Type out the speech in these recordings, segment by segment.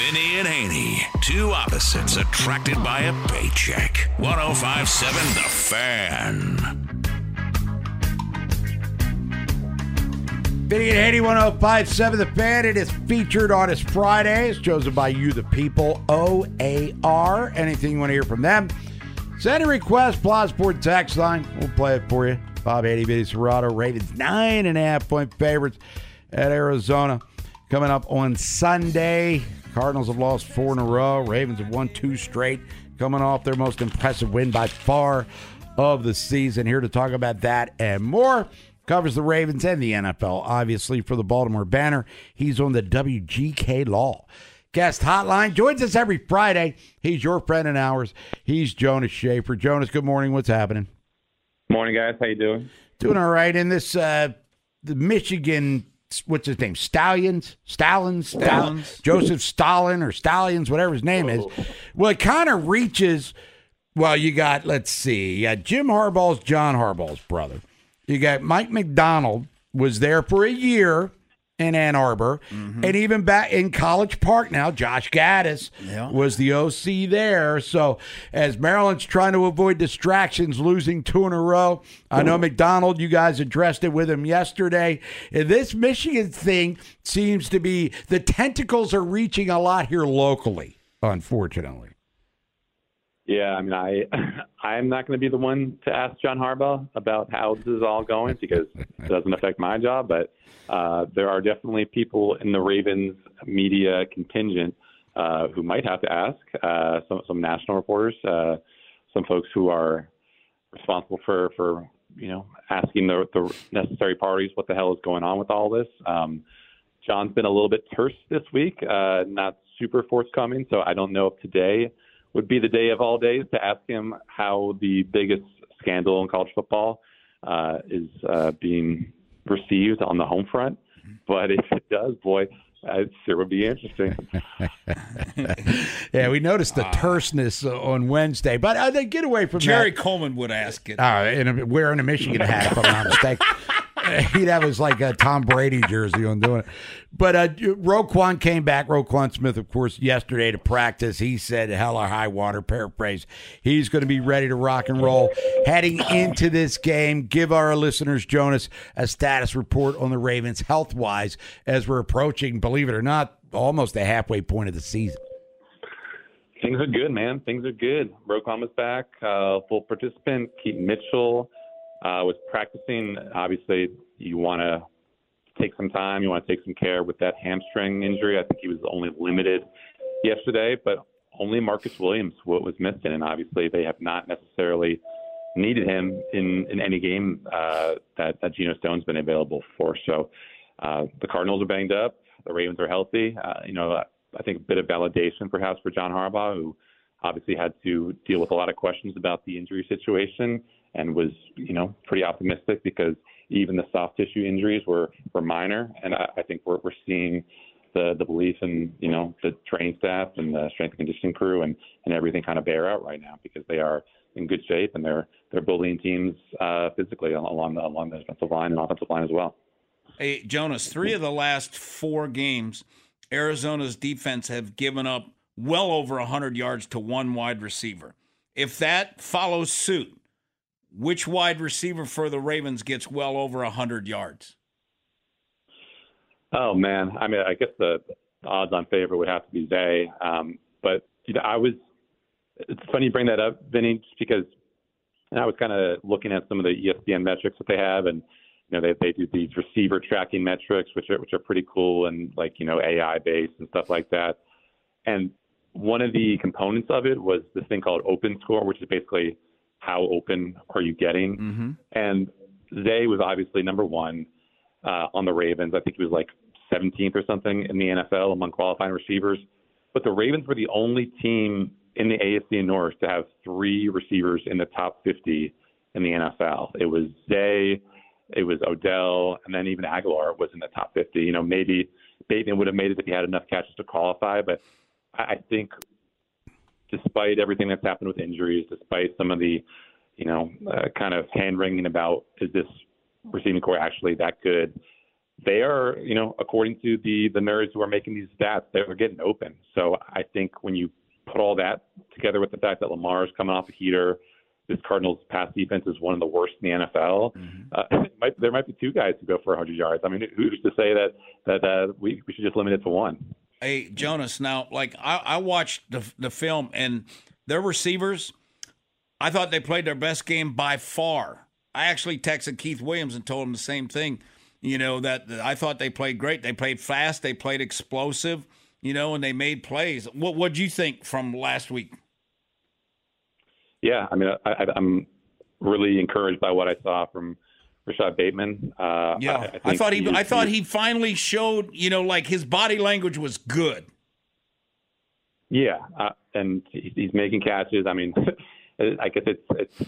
Vinny and Haney, two opposites attracted by a paycheck. 1057 The Fan. Vinny and Haney 1057 The Fan. It is featured on his Fridays, chosen by you, the people. OAR. Anything you want to hear from them? Send a request, Plasport text line. We'll play it for you. Bob Haney, Vinny Cerrato, Ravens nine and a half point favorites at Arizona. Coming up on Sunday. Cardinals have lost four in a row. Ravens have won two straight, coming off their most impressive win by far of the season. Here to talk about that and more. Covers the Ravens and the NFL, obviously, for the Baltimore Banner. He's on the WGK Law guest hotline. Joins us every Friday. He's your friend and ours. He's Jonas Shaffer. Jonas, good morning. What's happening? Morning, guys. How you doing? Doing all right. In this, uh, the Michigan, what's his name? Stallions, Stallions, Stallions. Joseph Stalin or Stallions, whatever his name is. Oh. Well, it kind of reaches. Well, you got let's see, you got Jim Harbaugh's John Harbaugh's brother. You got Mike Macdonald was there for a year in Ann Arbor, mm-hmm. and even back in College Park now, Josh Gattis Yeah. was the OC there. So as Maryland's trying to avoid distractions, losing two in a row, I know Macdonald, you guys addressed it with him yesterday. And this Michigan thing seems to be the tentacles are reaching a lot here locally, unfortunately. Yeah, I mean, I I'm not going to be the one to ask John Harbaugh about how this is all going because it doesn't affect my job. But uh, there are definitely people in the Ravens media contingent uh, who might have to ask. Uh, some some national reporters, uh, some folks who are responsible for for you know asking the the necessary parties what the hell is going on with all this. Um, John's been a little bit terse this week, uh, not super forthcoming. So I don't know if today would be the day of all days to ask him how the biggest scandal in college football uh, is uh, being received on the home front. But if it does, boy, it sure would be interesting. Yeah, we noticed the terseness on Wednesday, but uh, they get away from Jerry that. Coleman would ask it. Uh, and a- wearing a Michigan hat, if I'm not mistaken. He'd have his like a Tom Brady jersey on doing it. But uh, Roquan came back. Roquan Smith, of course, yesterday to practice. He said, "Hell or high water." Paraphrase. He's going to be ready to rock and roll heading into this game. Give our listeners, Jonas, a status report on the Ravens health wise as we're approaching, believe it or not, almost the halfway point of the season. Things are good, man. Things are good. Roquan was back, uh, full participant. Keaton Mitchell uh, was practicing. Obviously, you want to take some time. You want to take some care with that hamstring injury. I think he was only limited yesterday, but only Marcus Williams was missing, and obviously they have not necessarily needed him in in any game uh, that that Geno Stone's been available for. So uh, the Cardinals are banged up. The Ravens are healthy. Uh, you know, I think a bit of validation perhaps for John Harbaugh, who obviously had to deal with a lot of questions about the injury situation and was, you know, pretty optimistic because even the soft tissue injuries were, were minor. And I, I think we're, we're seeing the the belief in you know the training staff and the strength and conditioning crew and and everything kind of bear out right now because they are in good shape and they're they're bullying teams uh, physically along the along the defensive line and offensive line as well. Hey Jonas, three of the last four games, Arizona's defense have given up well over 100 yards to one wide receiver. If that follows suit, which wide receiver for the Ravens gets well over 100 yards? Oh man, I mean, I guess the odds-on favor would have to be Zay. Um, but you know, I was. It's funny you bring that up, Vinny, because I was kind of looking at some of the ESPN metrics that they have, and you know they they do these receiver tracking metrics, which are which are pretty cool and like you know AI based and stuff like that. And one of the components of it was this thing called Open Score, which is basically how open are you getting. Mm-hmm. And Zay was obviously number one uh, on the Ravens. I think he was like 17th or something in the NFL among qualifying receivers. But the Ravens were the only team in the AFC North to have three receivers in the top 50 in the NFL. It was Zay, it was Odell, and then even Agholor was in the top 50. You know, maybe Bateman would have made it if he had enough catches to qualify, but I think despite everything that's happened with injuries, despite some of the, you know, uh, kind of hand wringing about is this receiving corps actually that good, they are, you know, according to the the nerds who are making these stats, they're getting open. So I think when you put all that together with the fact that Lamar is coming off a heater, this Cardinals pass defense is one of the worst in the NFL. Mm-hmm. Uh, might, there might be two guys who go for 100 yards. I mean, who's to say that that uh, we we should just limit it to one? Hey, Jonas. Now, like I, I watched the the film, and their receivers, I thought they played their best game by far. I actually texted Keith Williams and told him the same thing. You know that, that I thought they played great. They played fast. They played explosive. You know, and they made plays. What what do you think from last week? Yeah, I mean, I, I'm really encouraged by what I saw from Rashod Bateman. Uh, yeah, I, I, I thought he, he I thought he finally showed, you know, like his body language was good. Yeah, uh, and he's making catches. I mean, I guess it's it's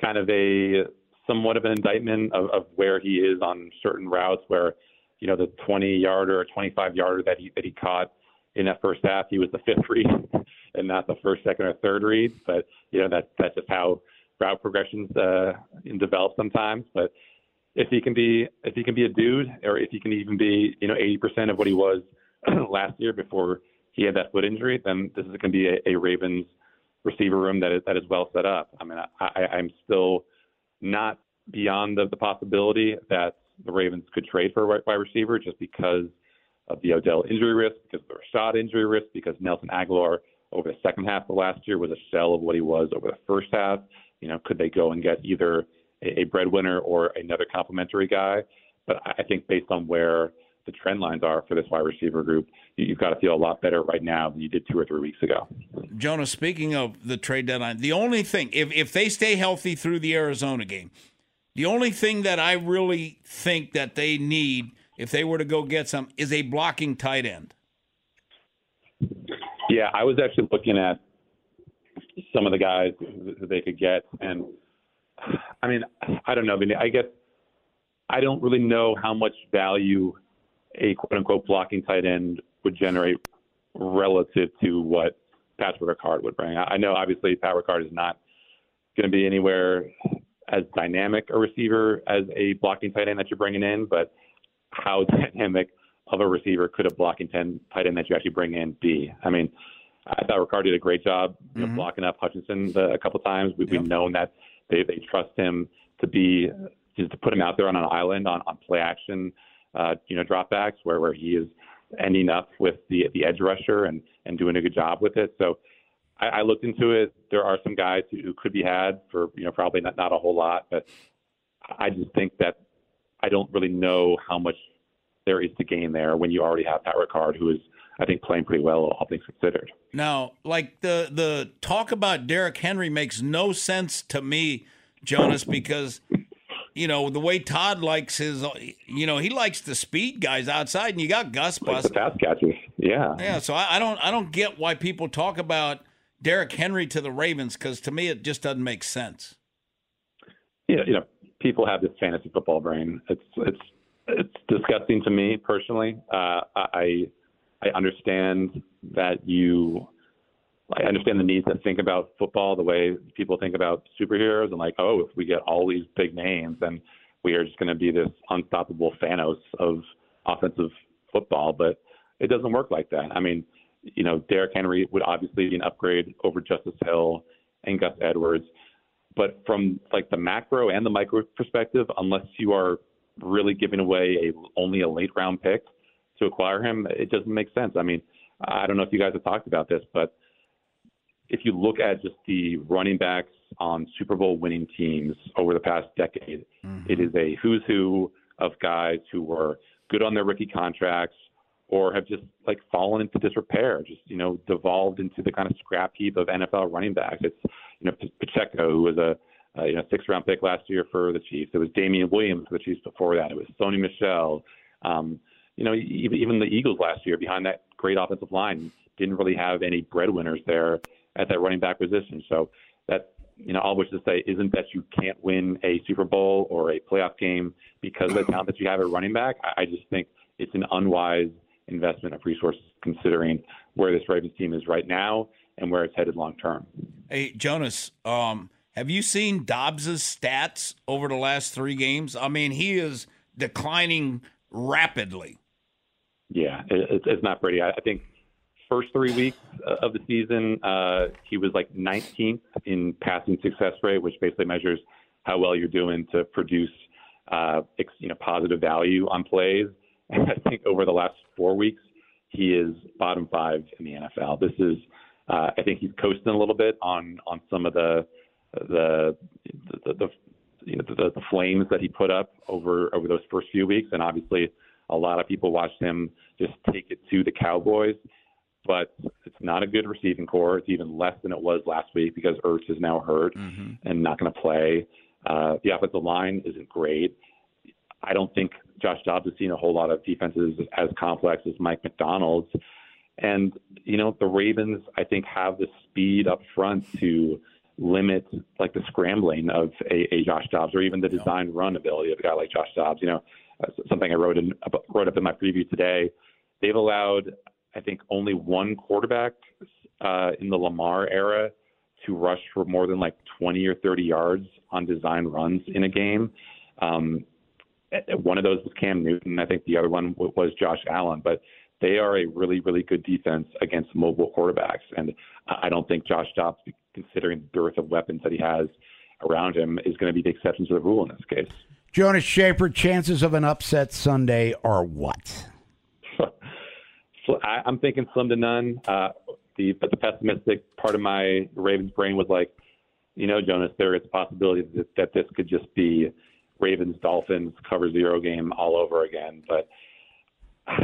kind of a somewhat of an indictment of, of where he is on certain routes where, you know, the 20 yarder or 25 yarder that he that he caught in that first half, he was the fifth read and not the first, second, or third read. But you know, that that's just how route progressions uh, develop sometimes. But if he can be if he can be a dude, or if he can even be you know 80% of what he was last year before he had that foot injury, then this is going to be a, a Ravens receiver room that is that is well set up. I mean, I, I, I'm still not beyond the, the possibility that the Ravens could trade for a wide receiver just because of the Odell injury risk, because of the Rashod injury risk, because Nelson Agholor over the second half of last year was a shell of what he was over the first half. You know, could they go and get either a, a breadwinner or another complementary guy? But I think based on where the trend lines are for this wide receiver group, you've got to feel a lot better right now than you did two or three weeks ago. Jonah, speaking of the trade deadline, the only thing, if, if they stay healthy through the Arizona game, the only thing that I really think that they need, if they were to go get some, is a blocking tight end. Yeah, I was actually looking at some of the guys that they could get. And I mean, I don't know. I mean, I guess I don't really know how much value a quote unquote blocking tight end would generate relative to what Patrick Ricard would bring. I know obviously Pat Ricard is not going to be anywhere as dynamic a receiver as a blocking tight end that you're bringing in, but how dynamic of a receiver could a blocking tight end that you actually bring in be? I mean, I thought Ricard did a great job you know, mm-hmm. blocking up Hutchinson the, a couple times. We, yep. We've known that they, they trust him to be just to put him out there on an island on, on play action, uh, you know, dropbacks where, where he is ending up with the the edge rusher and, and doing a good job with it. So I, I looked into it. There are some guys who, who could be had for you know probably not not a whole lot, but I just think that I don't really know how much there is to gain there when you already have Pat Ricard, who is I think playing pretty well, all things considered. Now, like the the talk about Derrick Henry makes no sense to me, Jonas, because you know the way Todd likes his, you know, he likes the speed guys outside, and you got Gus Bus, like pass catchers, yeah, yeah. So I, I don't I don't get why people talk about Derrick Henry to the Ravens because to me it just doesn't make sense. Yeah, you know, people have this fantasy football brain. It's it's it's disgusting to me personally. Uh, I I understand that you. I understand the need to think about football the way people think about superheroes, and like, oh, if we get all these big names, then we are just going to be this unstoppable Thanos of offensive football. But it doesn't work like that. I mean, you know, Derrick Henry would obviously be an upgrade over Justice Hill and Gus Edwards. But from like the macro and the micro perspective, unless you are really giving away a only a late round pick to acquire him, it doesn't make sense. I mean, I don't know if you guys have talked about this, but if you look at just the running backs on Super Bowl winning teams over the past decade, mm-hmm. it is a who's who of guys who were good on their rookie contracts or have just like fallen into disrepair, just you know devolved into the kind of scrap heap of NFL running backs. It's you know Pacheco, who was a uh, you know six round pick last year for the Chiefs. It was Damien Williams for the Chiefs before that. It was Sony Michel. Um, you know even the Eagles last year behind that great offensive line didn't really have any breadwinners there at that running back position. So that you know, all which to say isn't that you can't win a Super Bowl or a playoff game because of the talent that you have at running back. I just think it's an unwise investment of resources considering where this Ravens team is right now and where it's headed long term. Hey, Jonas, um, have you seen Dobbs's stats over the last three games? I mean, he is declining rapidly. Yeah, it, it's not pretty. I, think first three weeks of the season, uh, he was like 19th in passing success rate, which basically measures how well you're doing to produce, uh, you know, positive value on plays. And I think over the last four weeks, he is bottom five in the NFL. This is, uh, I think he's coasting a little bit on on some of the the the, the you know the, the flames that he put up over over those first few weeks, and obviously a lot of people watched him just take it to the Cowboys. But it's not a good receiving corps. It's even less than it was last week because Ertz is now hurt mm-hmm. and not going to play. Uh, the offensive line isn't great. I don't think Josh Dobbs has seen a whole lot of defenses as complex as Mike Macdonald's. And, you know, the Ravens, I think, have the speed up front to limit like the scrambling of a, a Josh Dobbs or even the design run ability of a guy like Josh Dobbs. You know, uh, something I wrote in wrote up in my preview today. They've allowed, I think, only one quarterback uh, in the Lamar era to rush for more than like 20 or 30 yards on design runs in a game. Um, one of those was Cam Newton. I think the other one was Josh Allen. But they are a really, really good defense against mobile quarterbacks. And I don't think Josh Dobbs, considering the dearth of weapons that he has around him, is going to be the exception to the rule in this case. Jonas Shaffer, chances of an upset Sunday are what? I, am thinking slim to none. Uh, the but the pessimistic part of my Ravens brain was like, you know, Jonas, there is a possibility that, that this could just be Ravens Dolphins cover zero game all over again. But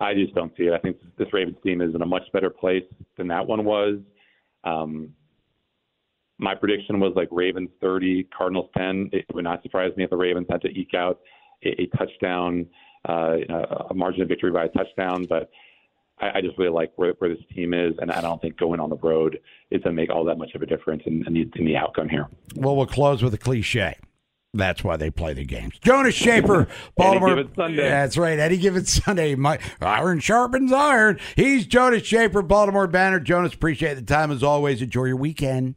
I just don't see it. I think this Ravens team is in a much better place than that one was. Um, my prediction was like Ravens 30, Cardinals 10. It would not surprise me if the Ravens had to eke out a, a touchdown, uh, a margin of victory by a touchdown. But I, I just really like where, where this team is, and I don't think going on the road is going to make all that much of a difference in, in, the, in the outcome here. Well, we'll close with a cliche. That's why they play the games. Jonas Shaffer, Baltimore. That's right. Any given Sunday. My, iron sharpens iron. He's Jonas Shaffer, Baltimore Banner. Jonas, appreciate the time as always. Enjoy your weekend.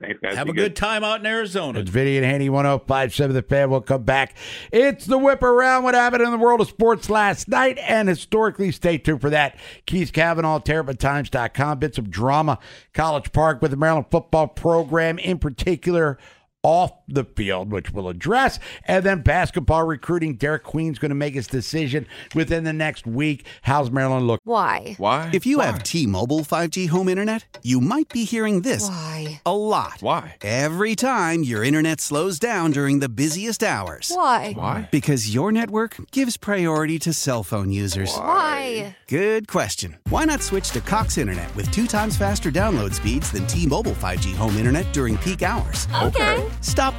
Thanks, guys. Have Be a good. good. time out in Arizona. It's Vinny and Haney 1057 The Fan. We'll come back. It's the whip around what happened in the world of sports last night and historically. Stay tuned for that. Keith Kavanaugh, TerrapinTimes.com. Bits of drama. College Park with the Maryland football program in particular off the field, which we'll address. And then basketball recruiting. Derik Queen's going to make his decision within the next week. How's Maryland look? Why? Why? If you Why? have T Mobile 5G home internet, you might be hearing this Why? a lot. Why? Every time your internet slows down during the busiest hours. Why? Why? Because your network gives priority to cell phone users. Why? Good question. Why not switch to Cox Internet with two times faster download speeds than T Mobile 5G home internet during peak hours? Okay. Stop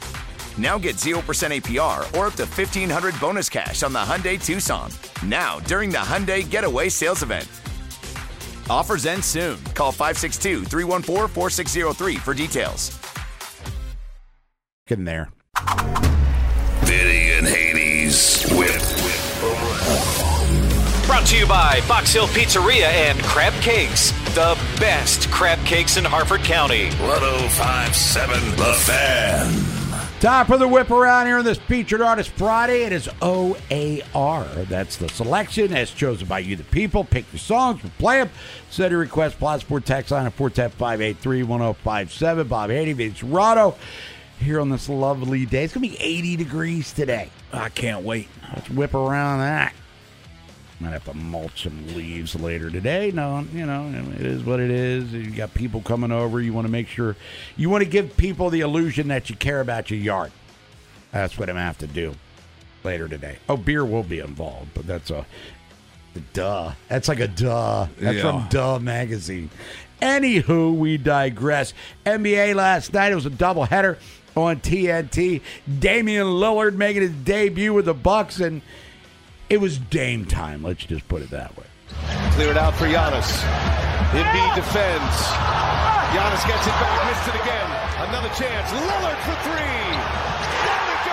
Now get 0% APR or up to 1500 bonus cash on the Hyundai Tucson. Now, during the Hyundai Getaway Sales Event. Offers end soon. Call 562 314 4603 for details. In there. Vinny and Haney's Whip. Brought to you by Box Hill Pizzeria and Crab Cakes, the best crab cakes in Harford County. 1057 The Fan. Time for the whip around here on this featured artist Friday. It is OAR. That's the selection as chosen by you, the people. Pick your songs, we'll play them. Send your request, plus sport text line at 410 1057 Bob Haney, Vince Rado. Here on this lovely day. It's going to be 80 degrees today. I can't wait. Let's whip around that. Might have to mulch some leaves later today. No, you know, it is what it is. You got people coming over. You want to make sure, you want to give people the illusion that you care about your yard. That's what I'm going to have to do later today. Oh, beer will be involved, but that's a duh. That's like a duh. That's Yeah. from Duh Magazine. Anywho, we digress. NBA last night, it was a doubleheader on TNT. Damian Lillard making his debut with the Bucks, and it was Dame time. Let's just put it that way. Clear it out for Giannis. Embiid defends. Giannis gets it back, missed it again. Another chance. Lillard for three. Down it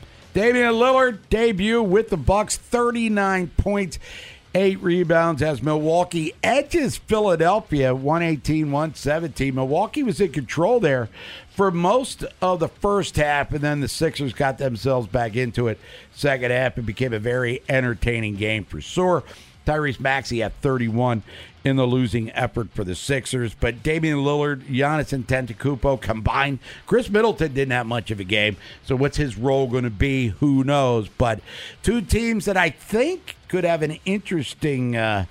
goes. Damian Lillard debut with the Bucks, 39 points, 8 rebounds as Milwaukee edges Philadelphia 118-117. Milwaukee was in control there for most of the first half and then the Sixers got themselves back into it. Second half it became a very entertaining game for sure. Tyrese Maxey at 31 in the losing effort for the Sixers, but Damian Lillard, Giannis Antetokounmpo combined. Khris Middleton didn't have much of a game, so what's his role going to be? Who knows? But two teams that I think could have an interesting uh,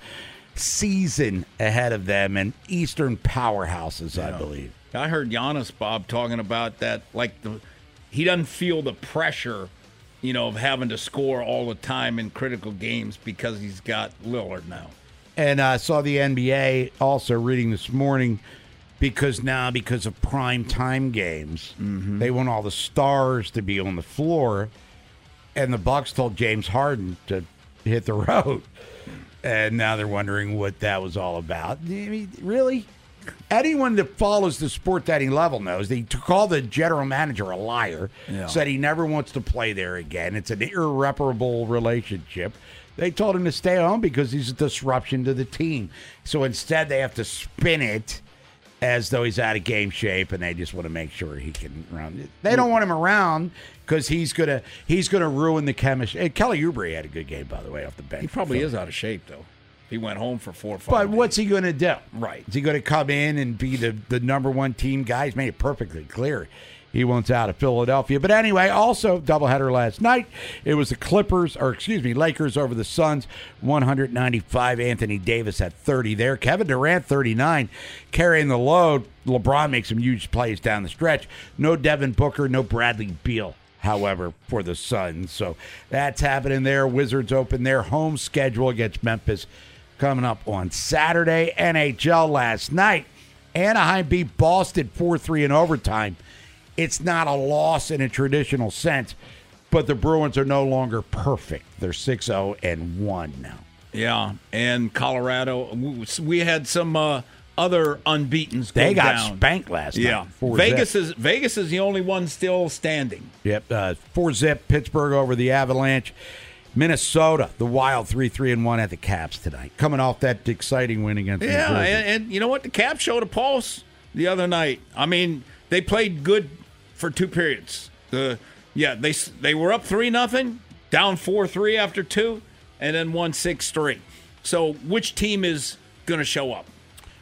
season ahead of them, and Eastern powerhouses, I believe. I heard Giannis Bob talking about that. Like the, he doesn't feel the pressure, you know, of having to score all the time in critical games because he's got Lillard now. And I saw the NBA also reading this morning because now, because of prime time games, mm-hmm. they want all the stars to be on the floor. And the Bucks told James Harden to hit the road. And now they're wondering what that was all about. I mean, really? Anyone that follows the sport to any level knows they call the general manager a liar. Yeah. Said he never wants to play there again. It's an irreparable relationship. They told him to stay home because he's a disruption to the team. So instead, they have to spin it as though he's out of game shape, and they just want to make sure he can run. They don't want him around because he's gonna he's gonna ruin the chemistry. Kelly Oubre had a good game, by the way, off the bench. He probably is out of shape though. He went home for four or five. But days. what's he going to do? Right. Is he going to come in and be the, the number one team guy? He's made it perfectly clear he wants out of Philadelphia. But anyway, also doubleheader last night. It was the Clippers, or excuse me, Lakers over the Suns, 195. Anthony Davis at 30 there. Kevin Durant, 39, carrying the load. LeBron makes some huge plays down the stretch. No Devin Booker, no Bradley Beal however, for the Suns. So that's happening there. Wizards open their home schedule against Memphis coming up on Saturday. NHL last night. Anaheim beat Boston 4 3 in overtime. It's not a loss in a traditional sense, but the Bruins are no longer perfect. They're 6 0 and 1 now. Yeah, and Colorado, we had some uh, other unbeaten's. They got down. spanked last yeah. night. Four Vegas zip. is Vegas is the only one still standing. Yep, uh, four zip. Pittsburgh over the Avalanche. Minnesota, the Wild three three and one at the Caps tonight, coming off that exciting win against. Yeah, and, and you know what? The Caps showed a pulse the other night. I mean, they played good for two periods. The yeah, they they were up three nothing, down four three after two, and then won six three. So, which team is going to show up?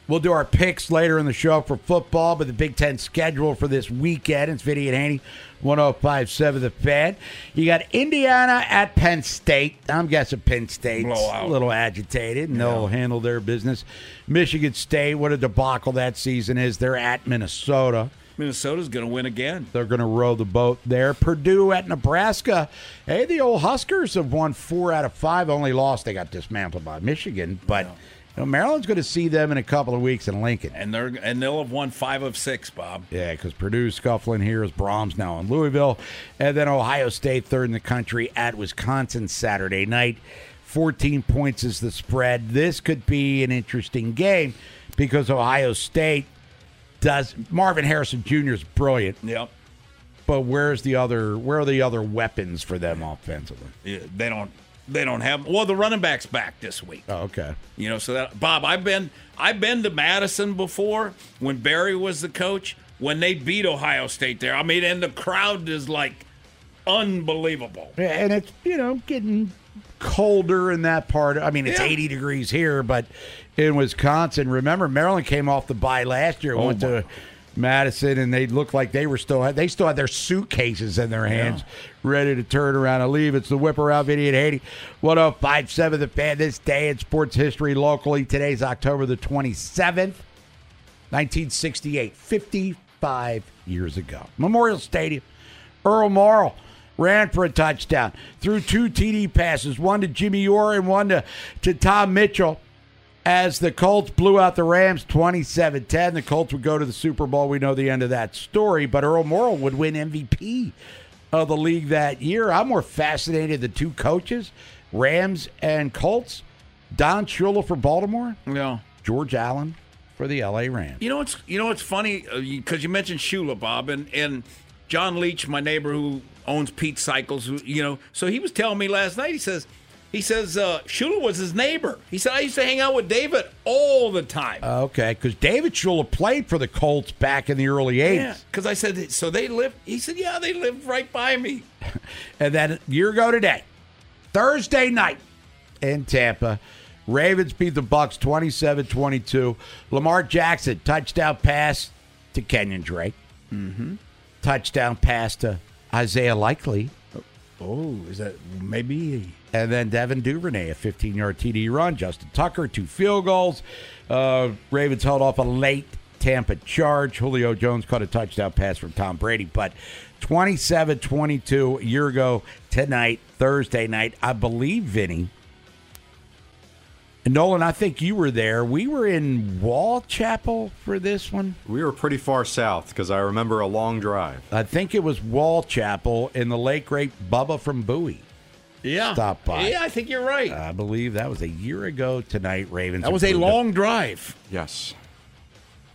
We'll do our picks later in the show for football, but the Big Ten schedule for this weekend. It's Vinny and Haney, 1057 The Fan. You got Indiana at Penn State. I'm guessing Penn State's Blowout. a little agitated, and they'll handle their business. Michigan State, what a debacle that season is. They're at Minnesota. Minnesota's going to win again. They're going to row the boat there. Purdue at Nebraska. Hey, the old Huskers have won four out of five. Only lost. They got dismantled by Michigan, but. You know, Maryland's going to see them in a couple of weeks in Lincoln. And they're and they'll have won five of six, Bob. Yeah, because Purdue's scuffling here is Brohm's now in Louisville. And then Ohio State, third in the country at Wisconsin Saturday night. 14 points is the spread. This could be an interesting game because Ohio State does. Marvin Harrison Jr. is brilliant. Yep. But where's the other? Where are the other weapons for them offensively? Yeah, they don't. They don't have. Well, the running back's back this week. Oh, okay. You know, so that Bob, I've been I've been to Madison before when Barry was the coach when they beat Ohio State there. I mean, and the crowd is like unbelievable. Yeah, and it's you know getting colder in that part. I mean, it's Yeah. 80 degrees here, but in Wisconsin, remember Maryland came off the bye last year, Oh, went to Madison, and they looked like they were still they still had their suitcases in their hands, ready to turn around and leave. It's the whip around video at Haiti. 1057 the fan this day in sports history locally. Today's October the 27th. 1968, 55 years ago. Memorial Stadium. Earl Morrall ran for a touchdown, threw two TD passes, one to Jimmy Orr and one to, to Tom Mitchell. As the Colts blew out the Rams 27 10, the Colts would go to the Super Bowl. We know the end of that story, but Earl Morrall would win MVP of the league that year. I'm more fascinated the two coaches, Rams and Colts. Don Shula for Baltimore, Yeah. George Allen for the LA Rams. You know what's you know what's funny uh, because you mentioned Shula, Bob, and and John Leach, my neighbor who owns Pete Cycles, who you know, so he was telling me last night. He says he says uh, Shula was his neighbor. He said I used to hang out with David all the time. Okay, because David Shula played for the Colts back in the early 80s. yeah, because I said so they live. He said yeah, they lived right by me. And then a year ago today, Thursday night in Tampa, Ravens beat the Bucks 27-22. Lamar Jackson touchdown pass to Kenyon Drake. Mm-hmm. Touchdown pass to Isaiah Likely. Oh, is that maybe? And then Devin Duvernay, a 15-yard TD run. Justin Tucker, two field goals. Uh, Ravens held off a late Tampa charge. Julio Jones caught a touchdown pass from Tom Brady. But 27-22 a year ago tonight, Thursday night, I believe, Vinny. And Nolan, I think you were there. We were in Wall Chapel for this one. We were pretty far south because I remember a long drive. I think it was Wall Chapel in the late great Bubba from Bowie. Yeah, Stop by. Yeah, I think you're right. I believe that was a year ago tonight. Ravens. that was a long drive. Yes.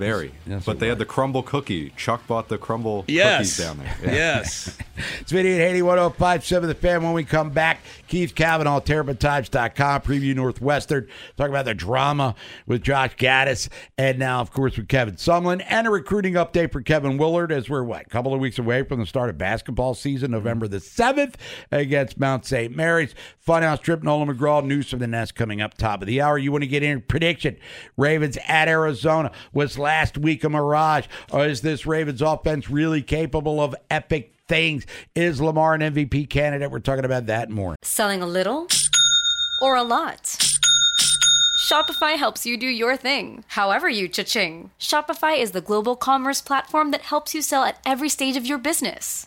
Very. Yes, but it they had the crumble cookie. Chuck bought the crumble Yes, cookies down there. Yeah. yes. It's Vinny and Haney, 1057 The Fan. When we come back, Keith Kavanaugh, TerrapinTimes.com, preview Northwestern, talk about the drama with Josh Gattis, and now, of course, with Kevin Sumlin, and a recruiting update for Kevin Willard as we're, what, a couple of weeks away from the start of basketball season, November the 7th against Mount St. Mary's. Funhouse Trip, Nolan McGraw, news from the Nest coming up top of the hour. You want to get in prediction. Ravens at Arizona. Was last week a mirage? Or is this Ravens offense really capable of epic things? Is Lamar an MVP candidate? We're talking about that more. Selling a little or a lot? Shopify helps you do your thing, however you cha-ching. Shopify is the global commerce platform that helps you sell at every stage of your business.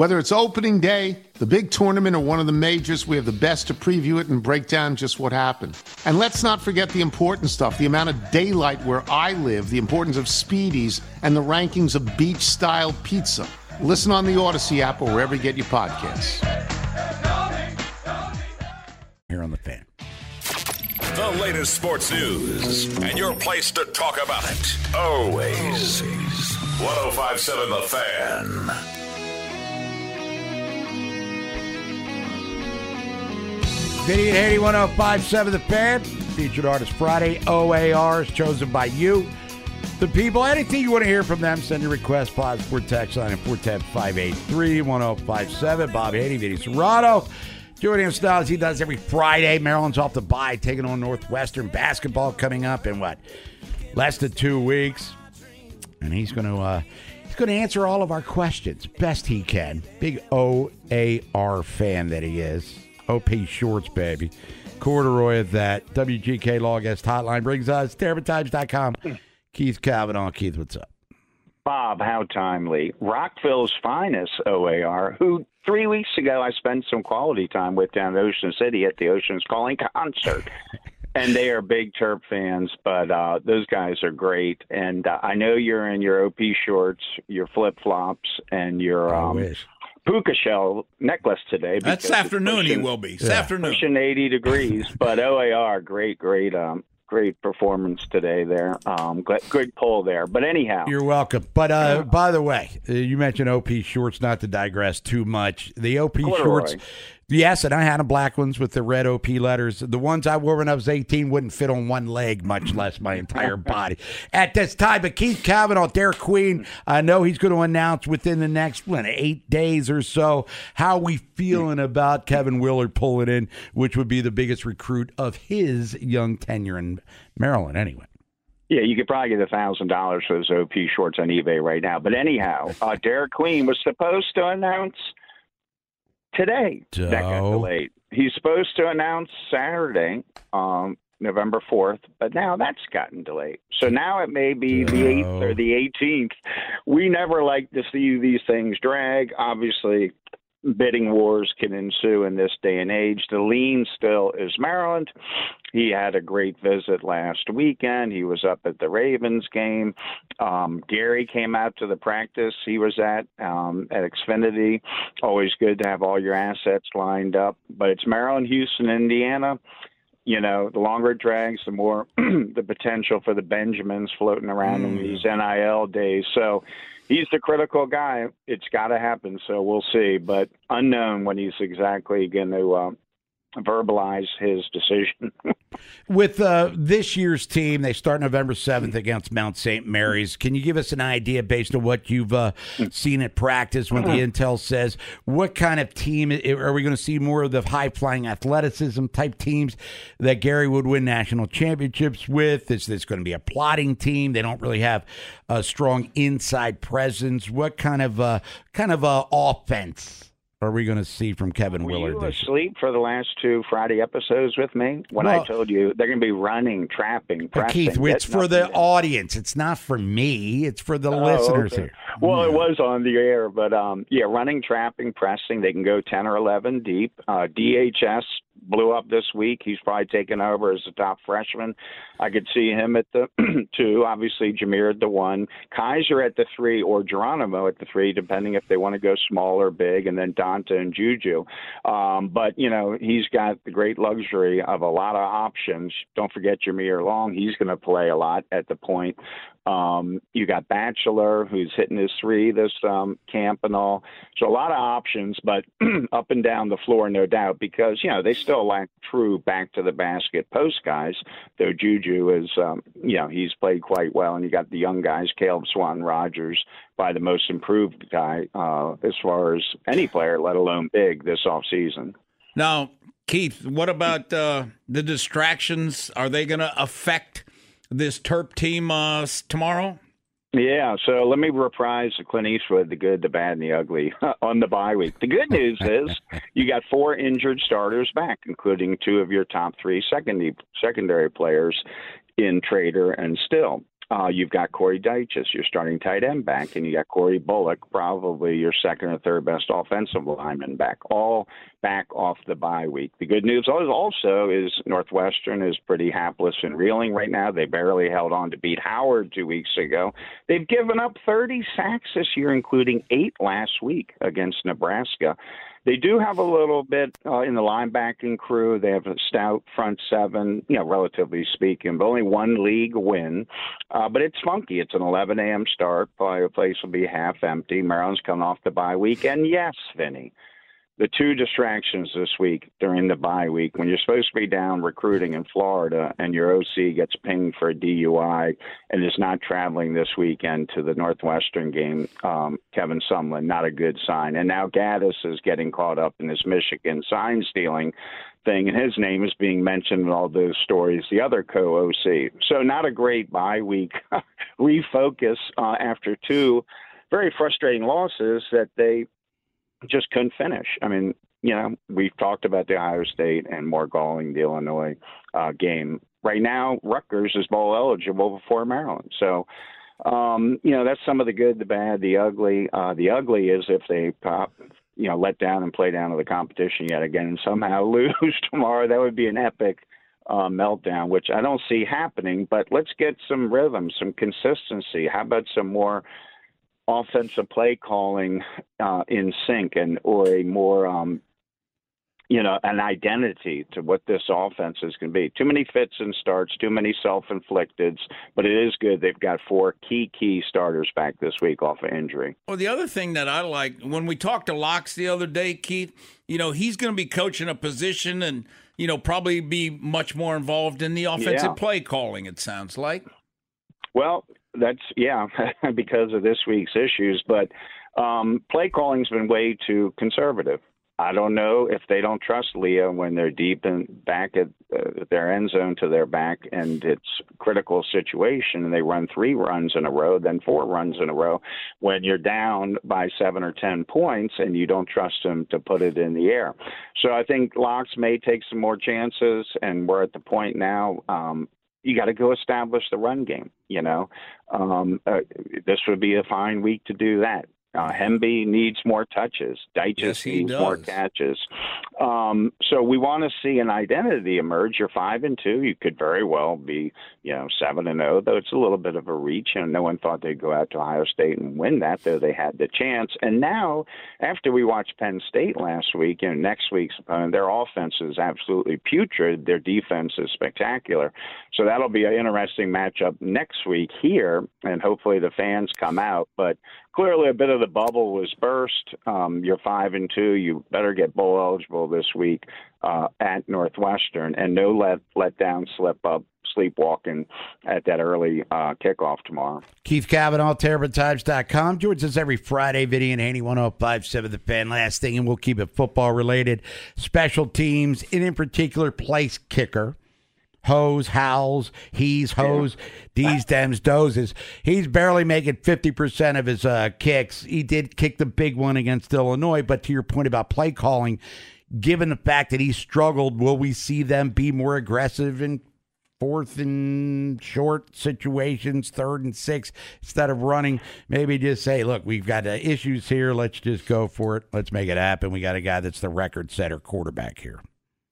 Whether it's opening day, the big tournament, or one of the majors, we have the best to preview it and break down just what happened. And let's not forget the important stuff the amount of daylight where I live, the importance of speedies, and the rankings of beach style pizza. Listen on the Odyssey app or wherever you get your podcasts. Here on the fan. The latest sports news and your place to talk about it. Always. 1057 The Fan. Vinny and Haney 1057 The Fan. Featured Artist Friday. OAR is chosen by you. The people, anything you want to hear from them, send your request. Pause for text line at 410 583 1057. Bob Haney, Vinny Cerrato. Us now as he does every Friday. Maryland's off the bye, taking on Northwestern basketball coming up in what? Less than two weeks. And he's going to uh, he's going to answer all of our questions best he can. Big OAR fan that he is. OP Shorts, baby. Corduroy at that. WGK Law Guest Hotline brings us TerrapinTimes.com. Keith Kavanaugh. Keith, what's up? Bob, how timely. Rockville's finest OAR, who three weeks ago I spent some quality time with down in Ocean City at the Ocean's Calling concert. and they are big Terp fans, but uh, those guys are great. And uh, I know you're in your OP shorts, your flip flops, and your um, puka shell necklace today. That's because it's afternoon. He will be. This afternoon. Pushing 80 degrees, but OAR, great, great, um, great performance today there. Um, good, good pull there. But anyhow, You're welcome. But uh, by the way, uh, you mentioned OP shorts, not to digress too much. The OP Corduroy. shorts, yes, and I had the black ones with the red OP letters. The ones I wore when I was 18 wouldn't fit on one leg, much less my entire body at this time. But Keith Kavanaugh, Derik Queen, I know he's going to announce within the next what, eight days or so how we feeling about Kevin Willard pulling in, which would be the biggest recruit of his young tenure in Maryland, anyway. Yeah, you could probably get a thousand dollars for those OP shorts on eBay right now. But anyhow, uh, Derik Queen was supposed to announce today. That got delayed. He's supposed to announce Saturday, um, November fourth, but now that's gotten delayed. So now it may be the eighth or the eighteenth. We never like to see these things drag. Obviously, bidding wars can ensue in this day and age. The lean still is Maryland. He had a great visit last weekend. He was up at the Ravens game. Um, Gary came out to the practice he was at um, at Xfinity. Always good to have all your assets lined up. But it's Maryland, Houston, Indiana. You know, the longer it drags, the more the potential for the Benjamins floating around in these NIL days. So he's the critical guy. It's got to happen. So we'll see. But unknown when he's exactly going to uh, verbalize his decision. With uh, this year's team, they start November 7th against Mount St. Mary's. Can you give us an idea based on what you've uh, seen at practice, what the intel says? What kind of team are we going to see more of the high flying athleticism type teams that Gary would win national championships with? Is this going to be a plotting team? They don't really have a strong inside presence. What kind of uh, kind of uh, offense? Are we going to see from Kevin Were Willard? you this asleep for the last two Friday episodes with me when Well- I told you they're going to be running, trapping, pressing? Keith, it's for the audience. It's not for me. It's for the Oh, listeners okay. here. Well, it was on the air, but um, yeah, running, trapping, pressing. They can go ten or eleven deep. Uh, DHS blew up this week. He's probably taken over as the top freshman. I could see him at the two. Obviously, Jahmir at the one, Kaiser at the three, or Geronimo at the three, depending if they want to go small or big, and then Donta and Juju. Um, but you know, he's got the great luxury of a lot of options. Don't forget Jameer Long. He's going to play a lot at the point. Um, you got Batchelor, who's hitting his three this um, camp and all. So a lot of options, but up and down the floor, no doubt, because you know they still lack true back to the basket post guys. Though Juju is, um, you know, he's played quite well, and you got the young guys, Caelum Swanton-Rodger, by the most improved guy uh, as far as any player, let alone big this off season. Now, Keith, what about uh, the distractions? Are they going to affect this Terp team uh, tomorrow? Yeah, so let me reprise the Clint Eastwood, the good, the bad, and the ugly on the bye week. The good news is you got four injured starters back, including two of your top three secondary secondary players in Trader and Still. Uh, you've got Corey Dyches, your starting tight end back, and you got Corey Bullock, probably your second or third best offensive lineman back, all back off the bye week. The good news al- also is Northwestern is pretty hapless and reeling right now. They barely held on to beat Howard two weeks ago. They've given up 30 sacks this year, including eight last week against Nebraska. They do have a little bit uh, in the linebacking crew. They have a stout front seven, you know, relatively speaking, but only one league win. Uh, but it's funky. It's an 11 a.m. start. Probably the place will be half empty. Maryland's coming off the bye week. And yes, Vinny, the two distractions this week during the bye week when you're supposed to be down recruiting in Florida and your OC gets pinged for a DUI and is not traveling this weekend to the Northwestern game, um, Kevin Sumlin, not a good sign. And now Gattis is getting caught up in this Michigan sign stealing thing, and his name is being mentioned in all those stories, the other co OC. So, not a great bye week refocus uh, after two very frustrating losses that they just couldn't finish. I mean, you know, we've talked about the Ohio State and more galling the Illinois uh, game. Right now, Rutgers is bowl eligible before Maryland. So, um, you know, that's some of the good, the bad, the ugly. Uh, the ugly is if they pop, you know, let down and play down to the competition yet again and somehow lose tomorrow. That would be an epic uh, meltdown, which I don't see happening. But let's get some rhythm, some consistency. How about some more offensive play calling uh, in sync and or a more um, you know an identity to what this offense is going to be. Too many fits and starts, too many self-inflicted, but it is good they've got four key key starters back this week off of injury. Well, the other thing that I like when we talked to Locks the other day, Keith, you know, he's going to be coaching a position and, you know, probably be much more involved in the offensive Yeah. play calling, it sounds like. Well, that's yeah, because of this week's issues. But um, play calling's been way too conservative. I don't know if they don't trust Leah when they're deep in back at uh, their end zone to their back, and it's critical situation, and they run three runs in a row, then four runs in a row. When you're down by seven or ten points, and you don't trust them to put it in the air, so I think Locks may take some more chances, and we're at the point now. Um, you got to go establish the run game. You know, um, uh, this would be a fine week to do that. Uh, Hemby needs more touches. Dyches Yes, needs more catches. Um, so we want to see an identity emerge. You're five and two. You could very well be, you know, seven and zero. Though it's a little bit of a reach, and no one thought they'd go out to Ohio State and win that. Though they had the chance. And now, after we watched Penn State last week, and next week's opponent, their offense is absolutely putrid. Their defense is spectacular. So that'll be an interesting matchup next week here, and hopefully the fans come out. But clearly a bit of the bubble was burst. Um, you're five and two. You better get bowl eligible this week uh, at Northwestern, and no let let down, slip up, sleepwalking at that early uh, kickoff tomorrow. Keith Cavanaugh, TerrapinTimes.com. Joins us every Friday, Vinny and Haney 1057 The Fan. Last thing, and we'll keep it football related. Special teams, and in particular, place kicker. Hose, howls, he's hose, these dems, dozes. He's barely making 50% of his uh, kicks. He did kick the big one against Illinois, but to your point about play calling, given the fact that he struggled, will we see them be more aggressive in fourth and short situations, third and six, instead of running? Maybe just say, look, we've got uh, issues here. Let's just go for it. Let's make it happen. We got a guy that's the record setter quarterback here.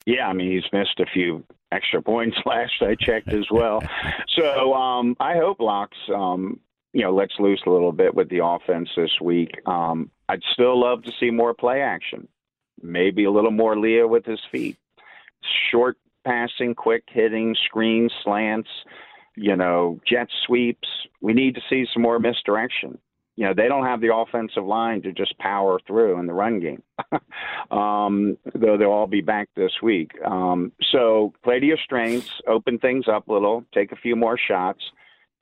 Yeah, I mean he's missed a few extra points last I checked as well. so um, I hope Locks, um, you know, lets loose a little bit with the offense this week. Um, I'd still love to see more play action, maybe a little more Leah with his feet, short passing, quick hitting, screens, slants, you know, jet sweeps. We need to see some more misdirection you know they don't have the offensive line to just power through in the run game. um, though they'll all be back this week. Um, so play to your strengths, open things up a little, take a few more shots,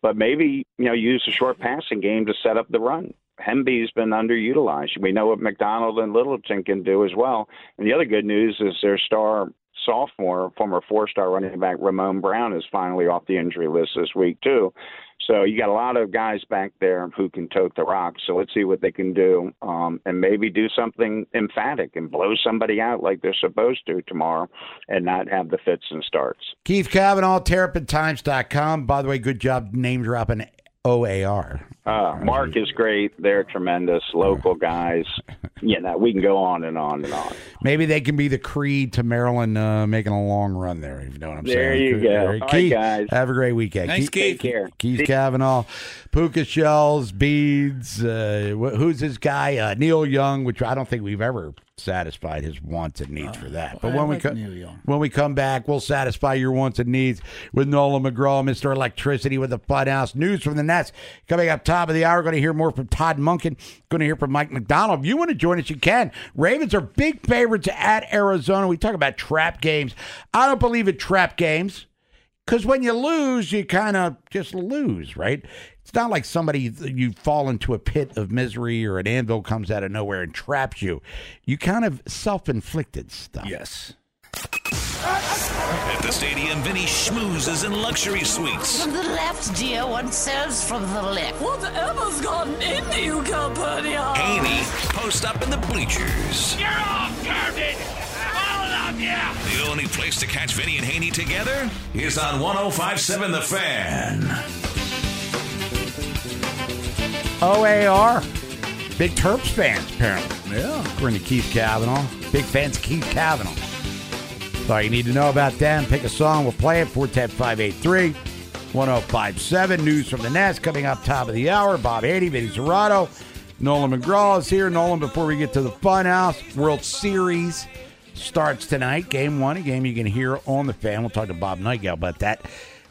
but maybe you know use a short passing game to set up the run. Hemby's been underutilized. We know what McDonald and Littleton can do as well. And the other good news is their star sophomore, former four-star running back Ramon Brown is finally off the injury list this week too. So you got a lot of guys back there who can tote the rock. So let's see what they can do, um, and maybe do something emphatic and blow somebody out like they're supposed to tomorrow, and not have the fits and starts. Keith Cavanaugh, TerrapinTimes.com. By the way, good job name dropping OAR. Uh, Mark is great. They're tremendous local guys. You know, we can go on and on and on. Maybe they can be the Creed to Maryland uh, making a long run there. If you know what I'm There saying. you Good- go. All All Keith, right, guys. Have a great weekend. Thanks, Keith. Take care. Keith See- Cavanaugh, Puka shells, beads. Uh, who's this guy? Uh, Neil Young, which I don't think we've ever satisfied his wants and needs for that. But I when we come, when we come back, we'll satisfy your wants and needs with Nolan McGraw, Mr. Electricity with the Funhouse. News from the Nest coming up top of the hour. Going to hear more from Todd Monken. Going to hear from Mike Macdonald. If you want to join us, you can. Ravens are big favorites at Arizona. We talk about trap games. I don't believe in trap games because when you lose, you kind of just lose, right? It's not like somebody you fall into a pit of misery or an anvil comes out of nowhere and traps you. You kind of self-inflicted stuff. Yes. At the stadium, Vinny schmoozes in luxury suites. From the left, dear. One serves from the left. Whatever's gotten into you, Calpurnia? Haney post up in the bleachers. You're all garbage! All of you! The only place to catch Vinny and Haney together is on 1057 The Fan. OAR. Big Terps fans, apparently. Yeah. According to Keith Cavanaugh. Big fans of Keith Cavanaugh. That's all you need to know about them. Pick a song, we'll play it. 410 583 1057. News from the Nest coming up top of the hour. Bob Haney, Vinny Cerrato. Nolan McGraw is here. Nolan, before we get to the Funhouse, World Series starts tonight. Game one, a game you can hear on the fan. We'll talk to Bob Nightengale about that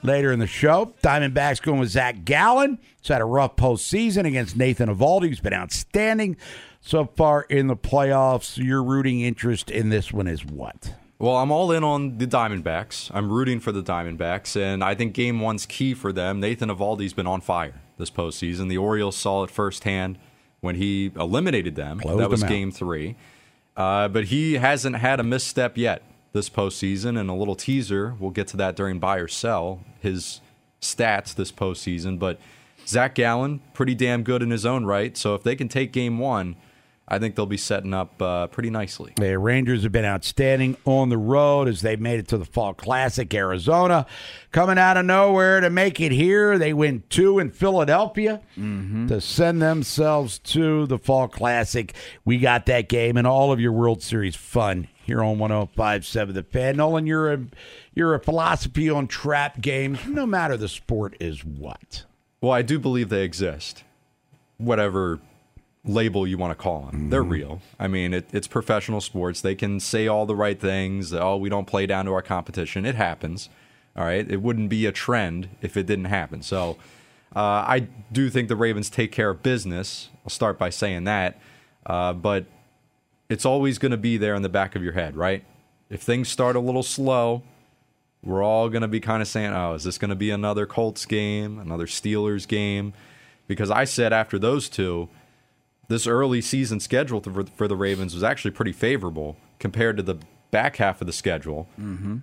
later in the show. Diamondbacks going with Zach Gallen. He's had a rough postseason against Nathan Eovaldi, who's been outstanding so far in the playoffs. Your rooting interest in this one is what? Well, I'm all in on the Diamondbacks. I'm rooting for the Diamondbacks, and I think Game One's key for them. Nathan Eovaldi's been on fire this postseason. The Orioles saw it firsthand when he eliminated them. Closed that was them. Game Three, uh, but he hasn't had a misstep yet this postseason. And a little teaser, we'll get to that during buy or sell his stats this postseason. But Zach Gallen, pretty damn good in his own right. So if they can take Game One, I think they'll be setting up uh, pretty nicely. The Rangers have been outstanding on the road as they've made it to the Fall Classic. Arizona coming out of nowhere to make it here. They win two in Philadelphia to send themselves to the Fall Classic. We got that game and all of your World Series fun here on 105.7 The Fan. Nolan, you're a, you're a philosophy on trap games, no matter the sport is what. Well, I do believe they exist. Whatever label you want to call them, they're real. I mean, it, it's professional sports. They can say all the right things. Oh, we don't play down to our competition. It happens. All right. It wouldn't be a trend if it didn't happen. So Uh, I do think the Ravens take care of business. I'll start by saying that. Uh, but it's always going to be there in the back of your head, right? If things start a little slow, we're all going to be kind of saying, oh, is this going to be another Colts game, another Steelers game? Because I said after those two, this early season schedule for, for the Ravens was actually pretty favorable compared to the back half of the schedule. Mm-hmm.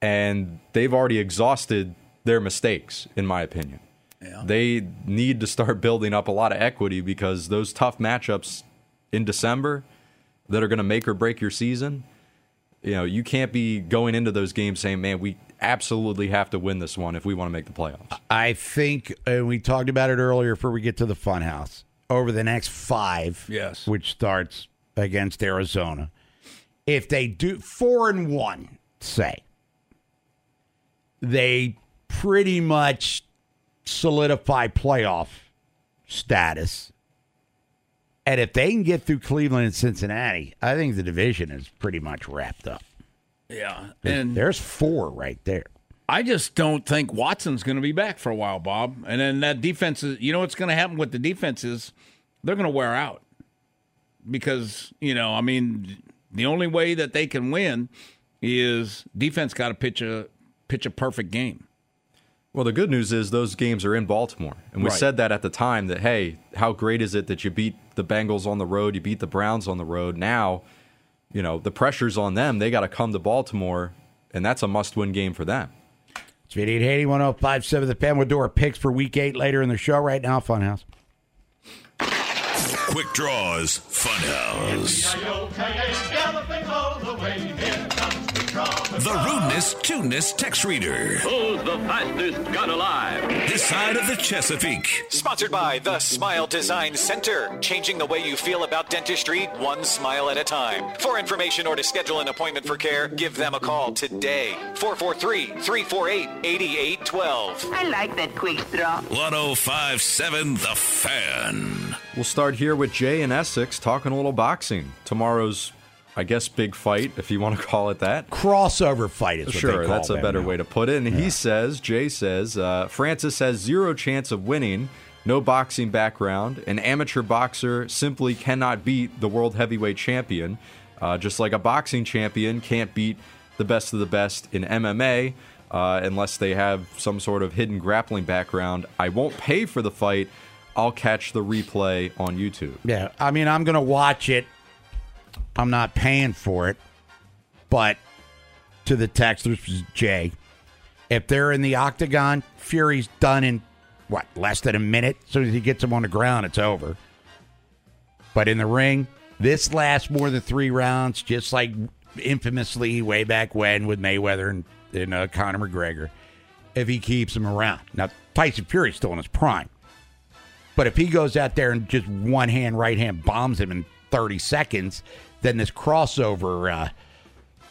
And they've already exhausted their mistakes, in my opinion. Yeah. They need to start building up a lot of equity because those tough matchups in December that are going to make or break your season, you know, you can't be going into those games saying, man, we absolutely have to win this one if we want to make the playoffs. I think, and we talked about it earlier before we get to the funhouse, over the next five, Yes. which starts against Arizona, if they do four and one, say, they pretty much solidify playoff status. And if they can get through Cleveland and Cincinnati, I think the division is pretty much wrapped up. Yeah. And there's four right there. I just don't think Watson's going to be back for a while, Bob. And then that defense is, you know what's going to happen with the defense is they're going to wear out. Because, you know, I mean, the only way that they can win is defense got to pitch a pitch a perfect game. Well, the good news is those games are in Baltimore. And we Right. said that at the time that, hey, how great is it that you beat the Bengals on the road, you beat the Browns on the road. Now, you know, the pressure's on them. They got to come to Baltimore, and that's a must win game for them. It's 8880 1057 The Fan. We'll do our picks for week eight later in the show. Right now, Funhouse. Quick Draws Funhouse. The rudeness, tuneness text reader. Who's the fastest gun alive? This side of the Chesapeake. Sponsored by the Smile Design Center, changing the way you feel about dentistry one smile at a time. For information or to schedule an appointment for care, give them a call today. 443-348-8812. I like that quick draw. 1057 The Fan. We'll start here with Jay in Essex talking a little boxing. Tomorrow's, I guess, big fight, if you want to call it that. Crossover fight is what Sure, they call that's a better now. way to put it. And he says, Jay says, uh, Francis has zero chance of winning, no boxing background. An amateur boxer simply cannot beat the world heavyweight champion, uh, just like a boxing champion can't beat the best of the best in MMA. Uh, unless they have some sort of hidden grappling background, I won't pay for the fight. I'll catch the replay on YouTube. Yeah, I mean, I'm going to watch it. I'm not paying for it, but to the texters, Jay, if they're in the octagon, Fury's done in what less than a minute. As soon as he gets him on the ground, it's over. But in the ring, this lasts more than three rounds, just like infamously way back when with Mayweather and, and uh, Conor McGregor. If he keeps him around, now Tyson Fury's still in his prime. But if he goes out there and just one hand, right hand bombs him in 30 seconds, then this crossover uh,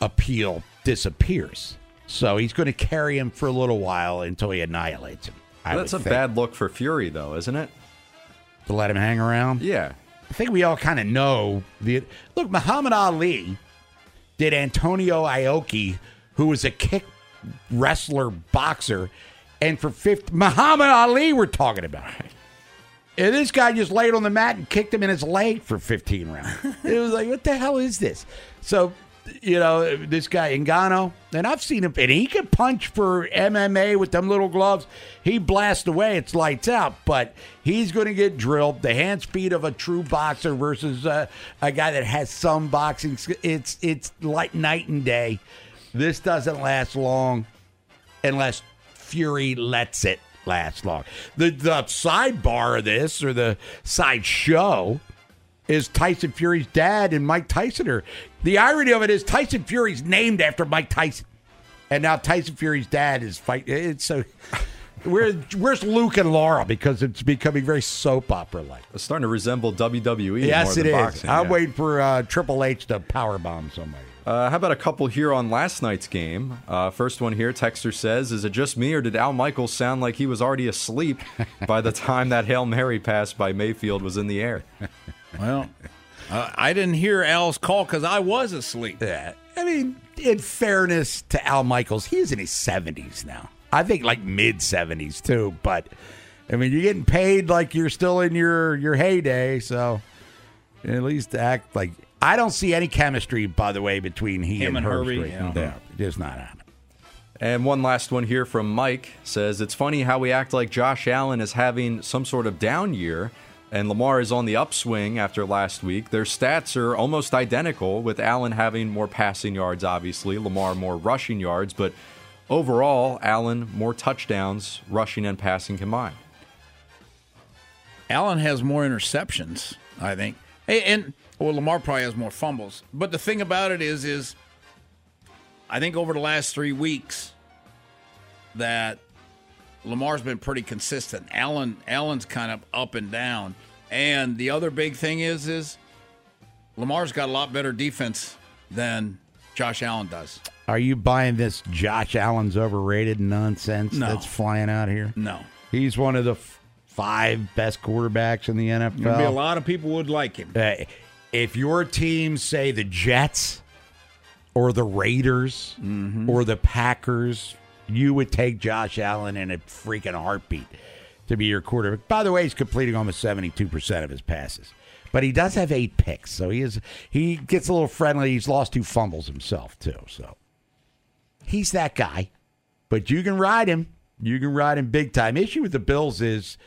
appeal disappears. So he's going to carry him for a little while until he annihilates him. I That's a think. bad look for Fury, though, isn't it? to let him hang around. Yeah. I think we all kind of know the look. Muhammad Ali did Antonio Inoki, who was a kick wrestler boxer, and for fifth Muhammad Ali we're talking about. And this guy just laid on the mat and kicked him in his leg for 15 rounds. it was like, what the hell is this? So, you know, this guy Ngannou, and I've seen him, and he can punch for MMA with them little gloves. He blasts away, it's lights out, but he's going to get drilled. The hand speed of a true boxer versus uh, a guy that has some boxing, it's it's like night and day. This doesn't last long unless Fury lets it last long. The the sidebar of this or the side show is Tyson Fury's dad and Mike Tyson are the irony of it is Tyson Fury's named after Mike Tyson. And now Tyson Fury's dad is fighting. it's so where where's Luke and Laura because it's becoming very soap opera like. It's starting to resemble WWE more Yes, than it is. boxing. I'm yeah. waiting for uh, Triple H to power bomb somebody. Uh, how about a couple here on last night's game? Uh, first one here, Texter says, "Is it just me, or did Al Michaels sound like he was already asleep by the time that hail mary pass by Mayfield was in the air?" Well, uh, I didn't hear Al's call because I was asleep. Yeah. I mean, in fairness to Al Michaels, he's in his 70s now. I think like mid 70s too, but I mean, you're getting paid like you're still in your your heyday, so at least act like. I don't see any chemistry, by the way, between he Him and, and Herbstreit. Herbie, yeah. Yeah, just not happening. And one last one here from Mike says it's funny how we act like Josh Allen is having some sort of down year and Lamar is on the upswing after last week. Their stats are almost identical with Allen having more passing yards obviously, Lamar more rushing yards, but overall Allen more touchdowns, rushing and passing combined. Allen has more interceptions, I think. Hey, and well, Lamar probably has more fumbles. But the thing about it is, is I think over the last three weeks that Lamar's been pretty consistent. Allen, Allen's kind of up and down. And the other big thing is, is Lamar's got a lot better defense than Josh Allen does. Are you buying this Josh Allen's overrated nonsense No. that's flying out here? No. He's one of the f- five best quarterbacks in the NFL. A lot of people would like him. Uh, if your team, say the Jets or the Raiders Mm-hmm. or the Packers, you would take Josh Allen in a freaking heartbeat to be your quarterback. By the way, he's completing almost seventy-two percent of his passes, but he does have eight picks, so he is he gets a little friendly. He's lost two fumbles himself too, so he's that guy. But you can ride him. You can ride him big time. Issue with the Bills is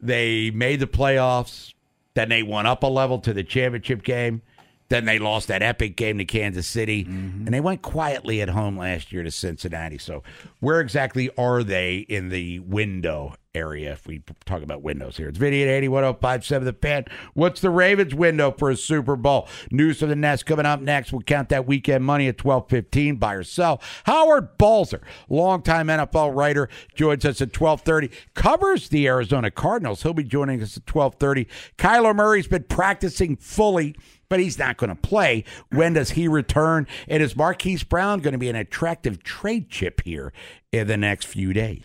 they made the playoffs, then they went up a level to the championship game, then they lost that epic game to Kansas City, mm-hmm. and they went quietly at home last year to Cincinnati. So, where exactly are they in the window area? If we talk about windows here, it's video at 81057 The Fan. What's the Ravens window for a Super Bowl? News from the Nest coming up next. We'll count that weekend money at 1215. Buy or sell. Howard Balzer, longtime NFL writer, joins us at 1230. Covers the Arizona Cardinals. He'll be joining us at 1230. Kyler Murray's been practicing fully but he's not going to play. When does he return? And is Marquise Brown going to be an attractive trade chip here in the next few days?